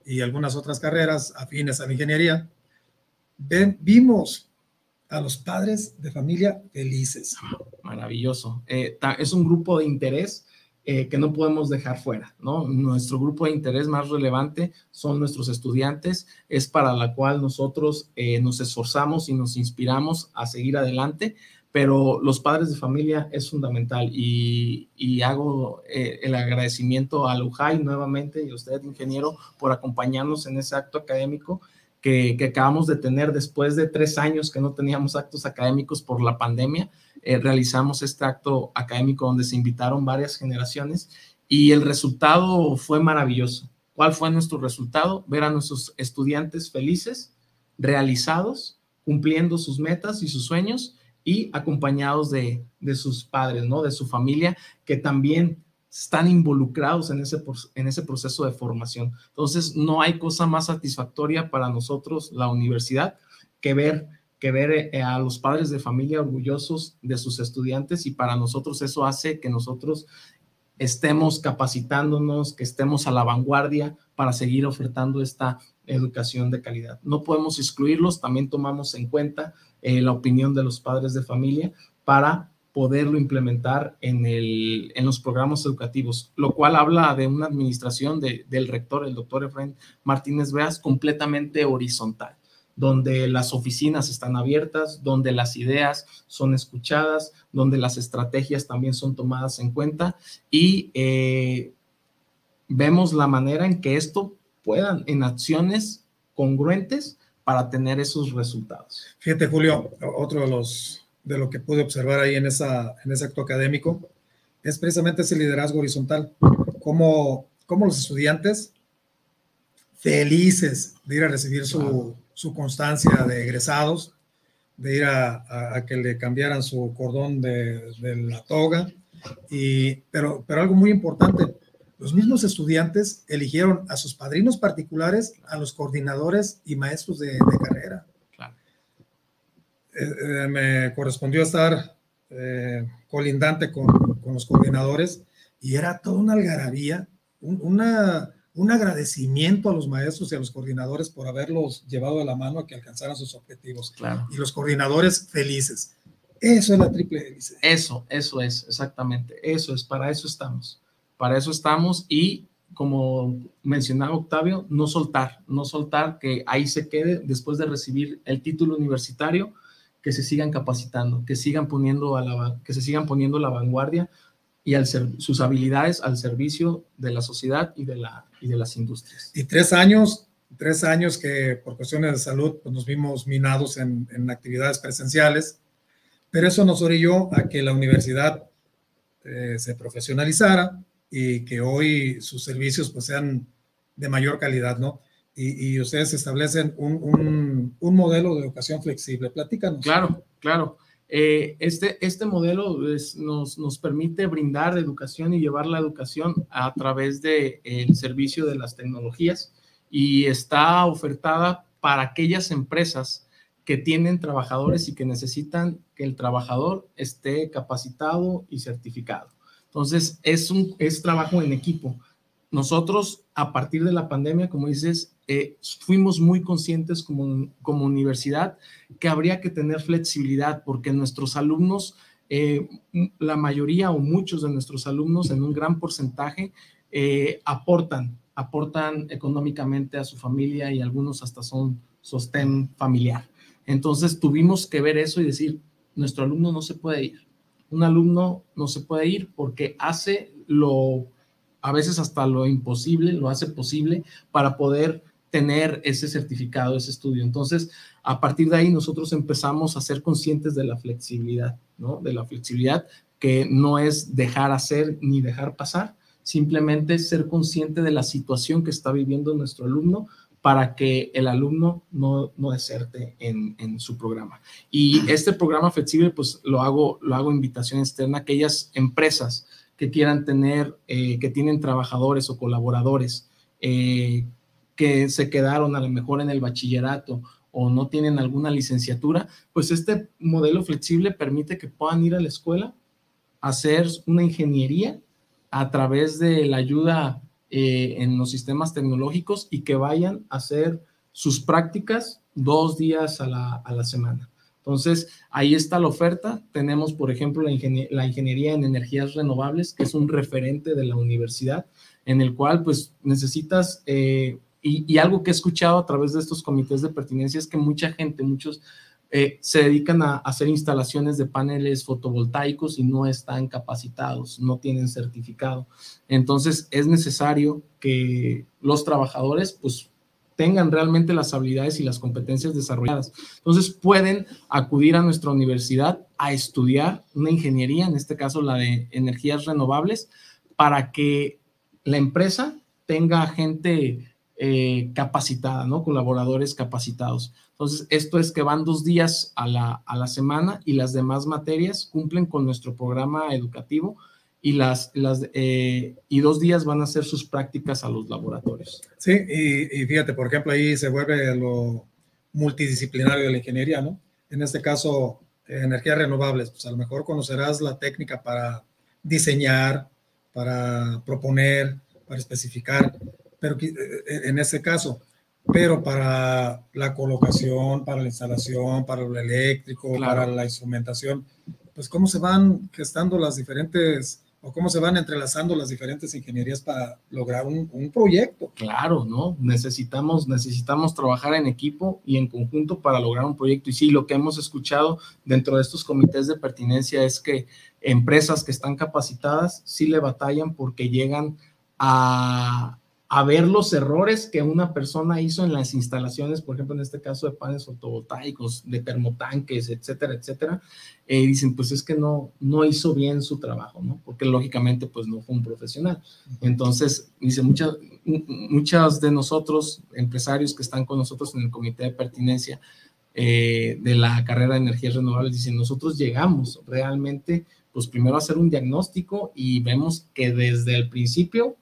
y algunas otras carreras afines a la ingeniería, vimos a los padres de familia felices. Maravilloso. Eh, es un grupo de interés eh, que no podemos dejar fuera, ¿no? Nuestro grupo de interés más relevante son nuestros estudiantes, es para la cual nosotros eh, nos esforzamos y nos inspiramos a seguir adelante, pero los padres de familia es fundamental y, hago el agradecimiento a Lujay nuevamente y a usted, ingeniero, por acompañarnos en ese acto académico que, acabamos de tener después de tres años que no teníamos actos académicos por la pandemia. Eh, realizamos este acto académico donde se invitaron varias generaciones y el resultado fue maravilloso. ¿Cuál fue nuestro resultado? Ver a nuestros estudiantes felices, realizados, cumpliendo sus metas y sus sueños y acompañados de, de sus padres, ¿no? De su familia, que también están involucrados en ese, en ese proceso de formación. Entonces, no hay cosa más satisfactoria para nosotros, la universidad, que ver, que ver eh, a los padres de familia orgullosos de sus estudiantes y para nosotros eso hace que nosotros estemos capacitándonos, que estemos a la vanguardia para seguir ofertando esta educación de calidad. No podemos excluirlos, también tomamos en cuenta eh, la opinión de los padres de familia para poderlo implementar en, el, en los programas educativos, lo cual habla de una administración del rector, el doctor Efraín Martínez Veas, completamente horizontal, donde las oficinas están abiertas, donde las ideas son escuchadas, donde las estrategias también son tomadas en cuenta y eh, vemos la manera en que esto puedan en acciones congruentes para tener esos resultados. Fíjate, Julio, otro de los de lo que pude observar ahí en, esa, en ese acto académico, es precisamente ese liderazgo horizontal, como, como los estudiantes felices de ir a recibir su, su constancia de egresados, de ir a, a, que le cambiaran su cordón de, de, la toga, y, pero, pero algo muy importante, los mismos estudiantes eligieron a sus padrinos particulares, a los coordinadores y maestros de, de carrera. Eh, me correspondió estar eh, colindante con, con, los coordinadores y era toda una algarabía, un, una, un agradecimiento a los maestros y a los coordinadores por haberlos llevado de la mano a que alcanzaran sus objetivos. Claro. Y los coordinadores felices. Eso es la triple hélice. Eso, eso es, exactamente. Eso es, para eso estamos. Para eso estamos y como mencionaba Octavio, no soltar, no soltar que ahí se quede después de recibir el título universitario, que se sigan capacitando, que sigan poniendo a la, que se sigan poniendo la vanguardia y sus habilidades al servicio de la sociedad y de, las industrias. Y tres años, tres años que por cuestiones de salud pues nos vimos minados en, en actividades presenciales, pero eso nos orilló a que la universidad eh, se profesionalizara y que hoy sus servicios pues sean de mayor calidad, ¿no? y, ustedes establecen un, un, modelo de educación flexible. Platícanos. Claro, claro. Eh, este, este modelo nos, nos permite brindar educación y llevar la educación a través del el servicio de las tecnologías y está ofertada para aquellas empresas que tienen trabajadores y que necesitan que el trabajador esté capacitado y certificado. Entonces, es un es trabajo en equipo. Nosotros, a partir de la pandemia, como dices, eh, fuimos muy conscientes como, como universidad que habría que tener flexibilidad porque nuestros alumnos, eh, la mayoría o muchos de nuestros alumnos en un gran porcentaje eh, aportan, aportan económicamente a su familia y algunos hasta son sostén familiar. Entonces tuvimos que ver eso y decir, nuestro alumno no se puede ir. Un alumno no se puede ir porque hace lo, a veces hasta lo imposible, lo hace posible para poder tener ese certificado, ese estudio. Entonces, a partir de ahí nosotros empezamos a ser conscientes de la flexibilidad, ¿no? De la flexibilidad que no es dejar hacer ni dejar pasar, simplemente ser consciente de la situación que está viviendo nuestro alumno para que el alumno no, no deserte en, en, su programa. Y este programa flexible, pues lo hago, lo hago invitación externa a aquellas empresas que quieran tener, eh, que tienen trabajadores o colaboradores eh, que se quedaron a lo mejor en el bachillerato o no tienen alguna licenciatura, pues este modelo flexible permite que puedan ir a la escuela, hacer una ingeniería a través de la ayuda eh, en los sistemas tecnológicos y que vayan a hacer sus prácticas dos días a la, a la semana. Entonces, ahí está la oferta. Tenemos, por ejemplo, la, ingeniería en energías renovables, que es un referente de la universidad, en el cual pues necesitas, eh, y, algo que he escuchado a través de estos comités de pertinencia es que mucha gente, muchos eh, se dedican a, hacer instalaciones de paneles fotovoltaicos y no están capacitados, no tienen certificado. Entonces, es necesario que los trabajadores pues tengan realmente las habilidades y las competencias desarrolladas. Entonces pueden acudir a nuestra universidad a estudiar una ingeniería, en este caso la de energías renovables, para que la empresa tenga gente eh, capacitada, ¿no? Colaboradores capacitados. Entonces, esto es que van dos días a la, a la semana y las demás materias cumplen con nuestro programa educativo y, las, las, eh, y dos días van a hacer sus prácticas a los laboratorios. Sí, y, fíjate, por ejemplo, ahí se vuelve lo multidisciplinario de la ingeniería, ¿no? En este caso, energías renovables, pues a lo mejor conocerás la técnica para diseñar, para proponer, para especificar, pero eh, en este caso, pero para la colocación, para la instalación, para lo eléctrico, para la instrumentación, pues cómo se van gestando las diferentes o cómo se van entrelazando las diferentes ingenierías para lograr un, proyecto. Claro, ¿no? Necesitamos, necesitamos trabajar en equipo y en conjunto para lograr un proyecto. Y sí, lo que hemos escuchado dentro de estos comités de pertinencia es que empresas que están capacitadas sí le batallan porque llegan a, a ver los errores que una persona hizo en las instalaciones, por ejemplo, en este caso de paneles fotovoltaicos, de termotanques, etcétera, etcétera, eh, dicen, pues es que no, no hizo bien su trabajo, ¿no? Porque lógicamente, pues no fue un profesional. Entonces, dice, muchas, muchas de nosotros, empresarios que están con nosotros en el comité de pertinencia eh, de la carrera de energías renovables, dicen, nosotros llegamos realmente, pues primero a hacer un diagnóstico y vemos que desde el principio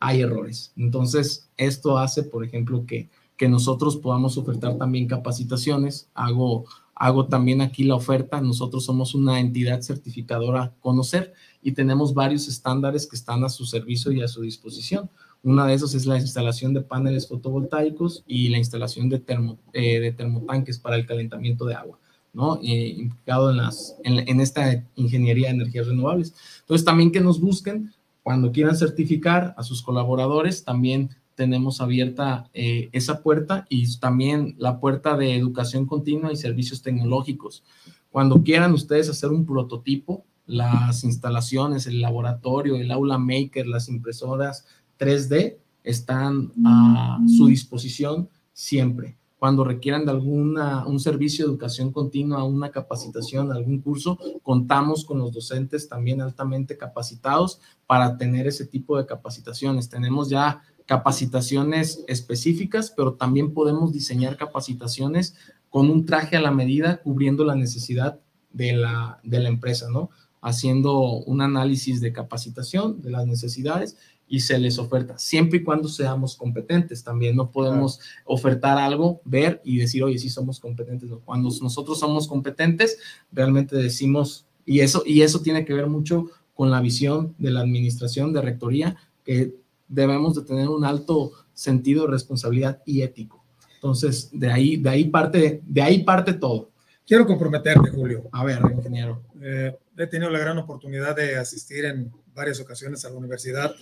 hay errores. Entonces, esto hace, por ejemplo, que, que nosotros podamos ofertar también capacitaciones. Hago, hago también aquí la oferta. Nosotros somos una entidad certificadora Conocer y tenemos varios estándares que están a su servicio y a su disposición. Una de esos es la instalación de paneles fotovoltaicos y la instalación de, termo, eh, de termotanques para el calentamiento de agua. ¿no? Eh, implicado en, las, en, en, esta ingeniería de energías renovables. Entonces, también que nos busquen, cuando quieran certificar a sus colaboradores, también tenemos abierta eh, esa puerta y también la puerta de educación continua y servicios tecnológicos. Cuando quieran ustedes hacer un prototipo, las instalaciones, el laboratorio, el aula maker, las impresoras 3D están a su disposición siempre cuando requieran de alguna, un servicio de educación continua, una capacitación, algún curso, contamos con los docentes también altamente capacitados para tener ese tipo de capacitaciones. Tenemos ya capacitaciones específicas, pero también podemos diseñar capacitaciones con un traje a la medida, cubriendo la necesidad de la, de la empresa, ¿no? Haciendo un análisis de capacitación, de las necesidades y se les oferta, siempre y cuando seamos competentes. También no podemos ofertar algo, ver y decir, oye, sí somos competentes. Cuando nosotros somos competentes, realmente decimos, y eso, y eso tiene que ver mucho con la visión de la administración, de rectoría, que debemos de tener un alto sentido de responsabilidad y ético. Entonces, de ahí, de ahí, parte, de ahí parte todo. Quiero comprometerte, Julio. A ver, ingeniero. Eh, he tenido la gran oportunidad de asistir en varias ocasiones a la universidad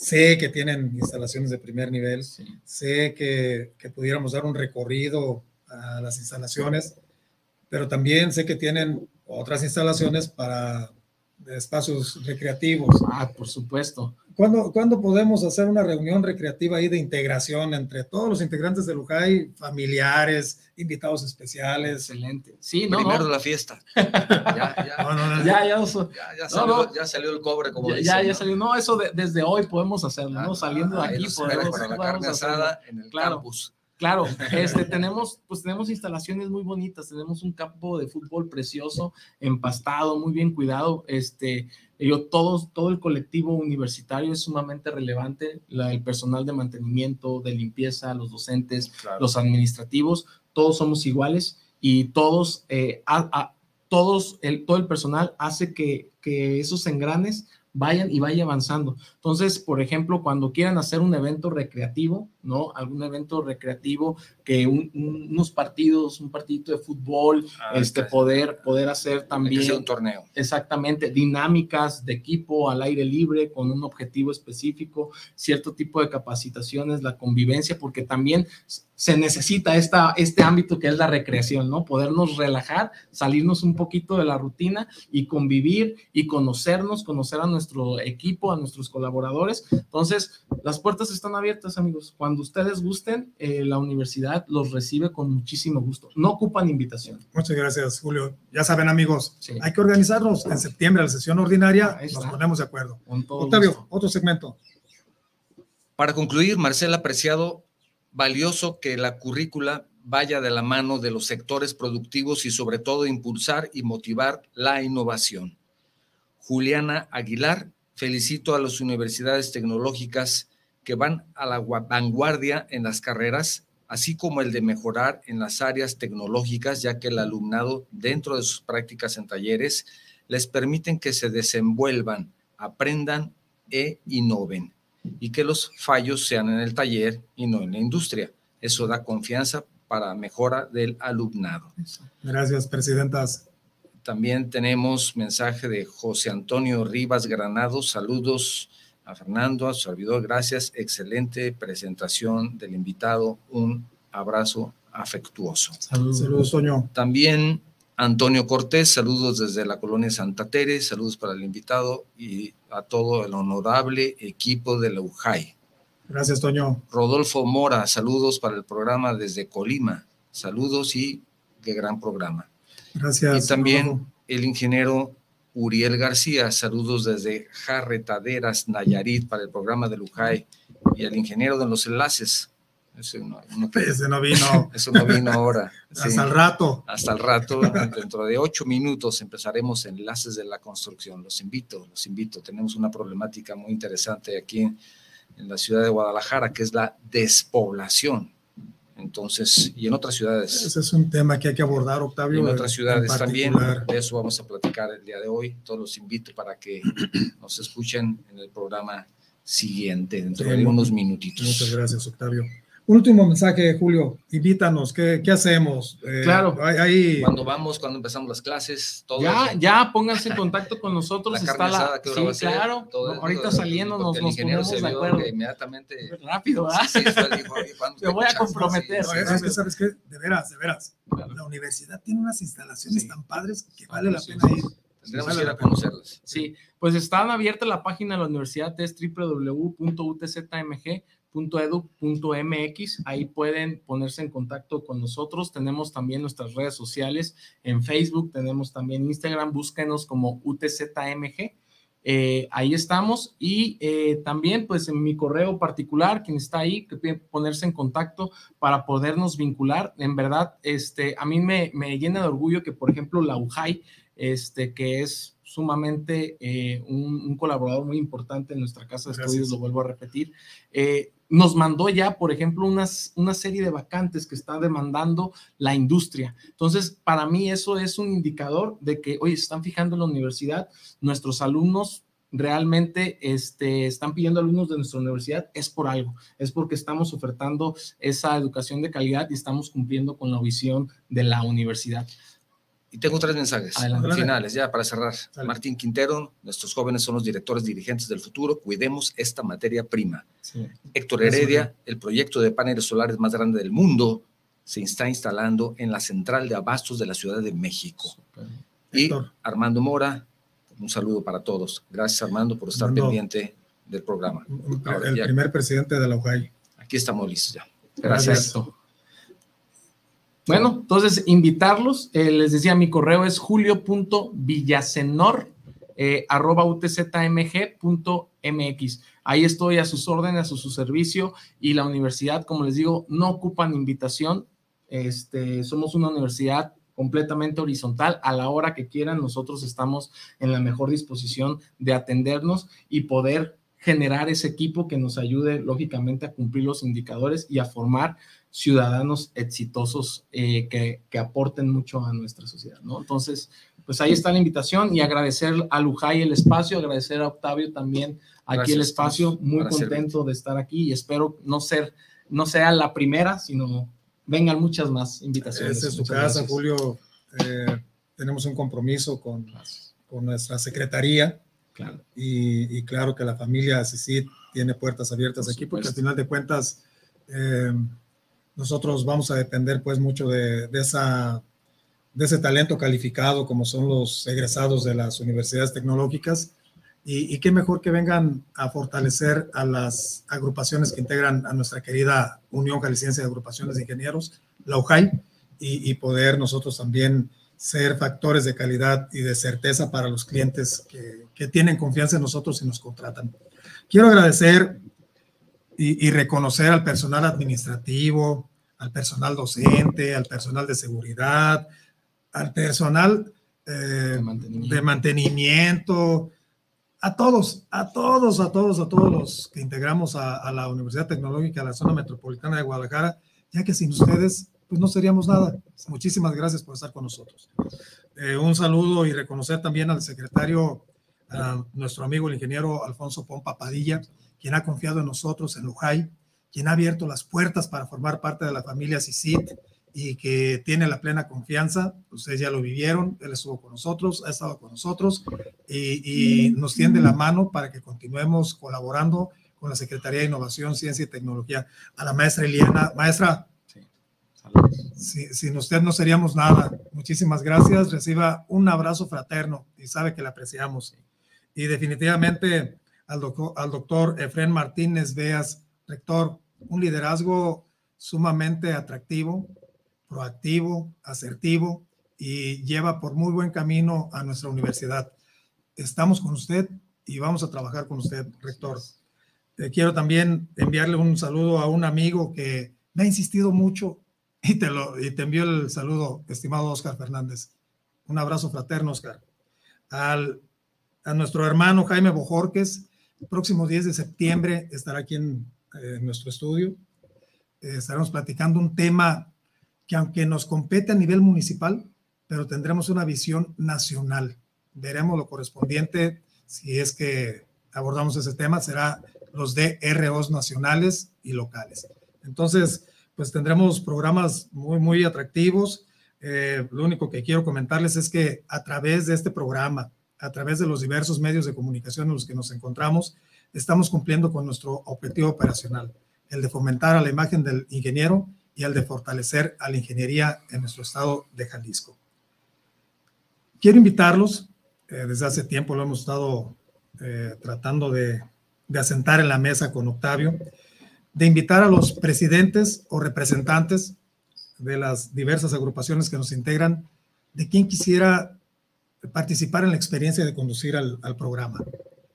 Sé que tienen instalaciones de primer nivel, sé que, que, pudiéramos dar un recorrido a las instalaciones, pero también sé que tienen otras instalaciones para espacios recreativos. Ah, por supuesto. ¿Cuándo, ¿Cuándo, podemos hacer una reunión recreativa ahí de integración entre todos los integrantes del UJAI, familiares, invitados especiales? Excelente. Sí, no. Primero la fiesta. ya, ya, ya, ya, salió, ya, salió, el cobre, como Ya, ya salió. No, eso desde hoy podemos hacerlo, ¿no? Ah, Saliendo de aquí. Podemos, para la carne asada en el claro. campus. Claro, este, tenemos, pues tenemos instalaciones muy bonitas, tenemos un campo de fútbol precioso, empastado, muy bien cuidado, este, yo, todos, todo el colectivo universitario es sumamente relevante, el personal de mantenimiento, de limpieza, los docentes, los administrativos, todos somos iguales y todos, eh, todos el, todo el personal hace que, que esos engranes vayan y vaya avanzando. Entonces, por ejemplo, cuando quieran hacer un evento recreativo, ¿no? Algún evento recreativo que unos partidos, un partidito de fútbol, ah, este, poder, poder hacer también. un torneo. Exactamente, dinámicas de equipo al aire libre con un objetivo específico, cierto tipo de capacitaciones, la convivencia, porque también se necesita esta, este ámbito que es la recreación, ¿no? Podernos relajar, salirnos un poquito de la rutina y convivir y conocernos, conocer a nuestro equipo, a nuestros colaboradores. Entonces, las puertas están abiertas, amigos. Cuando ustedes gusten, eh, la universidad los recibe con muchísimo gusto. No ocupan invitación. Muchas gracias, Julio. Ya saben, amigos, hay que organizarnos en septiembre, la sesión ordinaria, nos ponemos de acuerdo. Octavio, otro segmento. Para concluir, Marcela Apreciado valioso que la currícula vaya de la mano de los sectores productivos y sobre todo impulsar y motivar la innovación. Juliana Aguilar, felicito a las universidades tecnológicas que van a la vanguardia en las carreras, así como el de mejorar en las áreas tecnológicas, ya que el alumnado dentro de sus prácticas en talleres les permiten que se desenvuelvan, aprendan e innoven y que los fallos sean en el taller y no en la industria. Eso da confianza para mejora del alumnado. Gracias, presidentas. También tenemos mensaje de José Antonio Rivas Granado. Saludos a Fernando, a su servidor. Gracias. Excelente presentación del invitado. Un abrazo afectuoso. Saludos, Saludos Toño. También Antonio Cortés, saludos desde la colonia Santa Tere, saludos para el invitado y a todo el honorable equipo de la UJAI. Gracias, Toño. Rodolfo Mora, saludos para el programa desde Colima, saludos y qué gran programa. Gracias. Y también el ingeniero Uriel García, saludos desde Jarretaderas, Nayarit, para el programa de Lujay, y el ingeniero de los enlaces, ese no, vino. Eso no vino ahora. Hasta el rato. Hasta el rato. Dentro de ocho minutos empezaremos Enlaces de la Construcción. Los invito, los invito. Tenemos una problemática muy interesante aquí en, la ciudad de Guadalajara, que es la despoblación. Entonces, y en otras ciudades. Ese es un tema que hay que abordar, Octavio. en otras ciudades también. De eso vamos a platicar el día de hoy. Todos los invito para que nos escuchen en el programa siguiente, dentro de unos minutitos. Muchas gracias, Octavio último mensaje, Julio, invítanos, ¿qué, qué hacemos? Eh, claro. Ahí, cuando vamos, cuando empezamos las clases, todo. Ya, ya, pónganse en contacto con nosotros. La está la, sí, claro. ahorita saliendo nos, nos ponemos de acuerdo. Inmediatamente. Rápido, ¿ah? Sí, Me voy a comprometer. es que, ¿sabes qué? De veras, de veras. La universidad tiene unas instalaciones tan padres que vale la pena ir. Tendremos que ir a conocerlas. Sí, pues están abiertas la página de la universidad, es www.utzmg edu.mx. Ahí pueden ponerse en contacto con nosotros. Tenemos también nuestras redes sociales en Facebook, tenemos también Instagram. Búsquenos como UTZMG. Eh, ahí estamos y eh, también pues en mi correo particular, quien está ahí, que puede ponerse en contacto para podernos vincular. En verdad, este, a mí me, me llena de orgullo que, por ejemplo, la UJAI, este, que es sumamente eh, un, colaborador muy importante en nuestra casa de estudios, lo vuelvo a repetir, nos mandó ya, por ejemplo, unas, una serie de vacantes que está demandando la industria. Entonces, para mí eso es un indicador de que, oye, se están fijando en la universidad, nuestros alumnos realmente este, están pidiendo alumnos de nuestra universidad, es por algo, es porque estamos ofertando esa educación de calidad y estamos cumpliendo con la visión de la universidad. Y tengo tres mensajes finales ya para cerrar. Martín Quintero, nuestros jóvenes son los directores dirigentes del futuro, cuidemos esta materia prima. Héctor Heredia, el proyecto de paneles solares más grande del mundo se está instalando en la central de abastos de la Ciudad de México. Y Armando Mora, un saludo para todos. Gracias Armando por estar pendiente del programa. el primer presidente de la UJAI. Aquí estamos listos ya. Gracias. Bueno, entonces invitarlos, eh, les decía, mi correo es julio.villasenor eh, utzmg.mx. Ahí estoy a sus órdenes, a su, servicio y la universidad, como les digo, no ocupan invitación. Este, somos una universidad completamente horizontal. A la hora que quieran, nosotros estamos en la mejor disposición de atendernos y poder generar ese equipo que nos ayude, lógicamente, a cumplir los indicadores y a formar ciudadanos exitosos eh, que, que, aporten mucho a nuestra sociedad, ¿no? Entonces, pues ahí está la invitación y agradecer a Lujay el espacio, agradecer a Octavio también aquí el espacio, muy contento de estar aquí y espero no ser, no sea la primera, sino vengan muchas más invitaciones. Esta es su casa, Julio. Eh, tenemos un compromiso con, con nuestra secretaría. Claro. Y, y, claro que la familia CICID tiene puertas abiertas aquí, porque al final de cuentas eh, nosotros vamos a depender pues mucho de, ese talento calificado como son los egresados de las universidades tecnológicas y, qué mejor que vengan a fortalecer a las agrupaciones que integran a nuestra querida Unión Jalisciense de Agrupaciones de Ingenieros, la UJAI, y, poder nosotros también ser factores de calidad y de certeza para los clientes que tienen confianza en nosotros y nos contratan. Quiero agradecer y, y, reconocer al personal administrativo, al personal docente, al personal de seguridad, al personal eh, de mantenimiento, de mantenimiento a todos, a todos, a todos, a todos los que integramos a, la Universidad Tecnológica de la Zona Metropolitana de Guadalajara, ya que sin ustedes, pues no seríamos nada. Muchísimas gracias por estar con nosotros. Eh, un saludo y reconocer también al secretario, a nuestro amigo el ingeniero Alfonso Pompa Padilla, quien ha confiado en nosotros en Lujay, quien ha abierto las puertas para formar parte de la familia CICIT y que tiene la plena confianza. Ustedes ya lo vivieron, él estuvo con nosotros, ha estado con nosotros y, nos tiende la mano para que continuemos colaborando con la Secretaría de Innovación, Ciencia y Tecnología. A la maestra Eliana, maestra, sin usted no seríamos nada. Muchísimas gracias, reciba un abrazo fraterno y sabe que le apreciamos. Y definitivamente al al doctor Efren Martínez Veas, rector, un liderazgo sumamente atractivo, proactivo, asertivo y lleva por muy buen camino a nuestra universidad. Estamos con usted y vamos a trabajar con usted, rector. Eh, quiero también enviarle un saludo a un amigo que me ha insistido mucho y te, lo, y te envío el saludo, estimado Oscar Fernández. Un abrazo fraterno, Oscar. Al, a nuestro hermano Jaime Bojorques, el próximo 10 de septiembre estará aquí en, nuestro estudio. Eh, estaremos platicando un tema que aunque nos compete a nivel municipal, pero tendremos una visión nacional. Veremos lo correspondiente, si es que abordamos ese tema, será los DROs nacionales y locales. Entonces, pues tendremos programas muy, muy atractivos. Eh, lo único que quiero comentarles es que a través de este programa, a través de los diversos medios de comunicación en los que nos encontramos, estamos cumpliendo con nuestro objetivo operacional, el de fomentar a la imagen del ingeniero y al de fortalecer a la ingeniería en nuestro estado de Jalisco. Quiero invitarlos, eh, desde hace tiempo lo hemos estado eh, tratando de asentar en la mesa con Octavio, de invitar a los presidentes o representantes de las diversas agrupaciones que nos integran, de quien quisiera participar en la experiencia de conducir al, al, programa.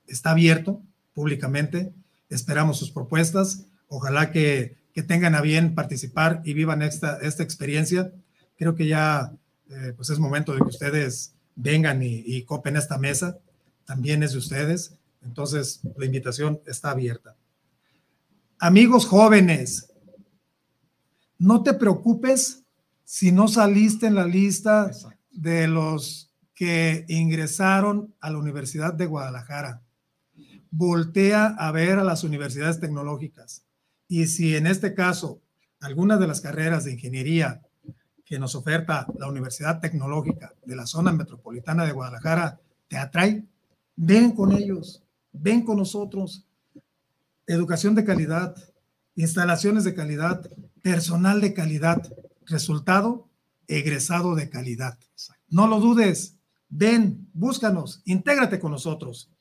Está abierto públicamente, esperamos sus propuestas, ojalá que que tengan a bien participar y vivan esta, esta experiencia. Creo que ya eh, pues es momento de que ustedes vengan y, y copen esta mesa. También es de ustedes. Entonces, la invitación está abierta. Amigos jóvenes, no te preocupes si no saliste en la lista de los que ingresaron a la Universidad de Guadalajara. Voltea a ver a las universidades tecnológicas. Y si en este caso algunas de las carreras de ingeniería que nos oferta la Universidad Tecnológica de la zona metropolitana de Guadalajara te atrae, ven con ellos, ven con nosotros. Educación de calidad, instalaciones de calidad, personal de calidad, resultado, egresado de calidad. No lo dudes, ven, búscanos, intégrate con nosotros.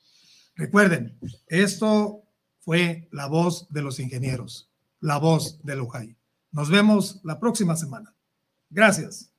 Recuerden, esto fue la voz de los ingenieros, la voz de Lujay. Nos vemos la próxima semana. Gracias.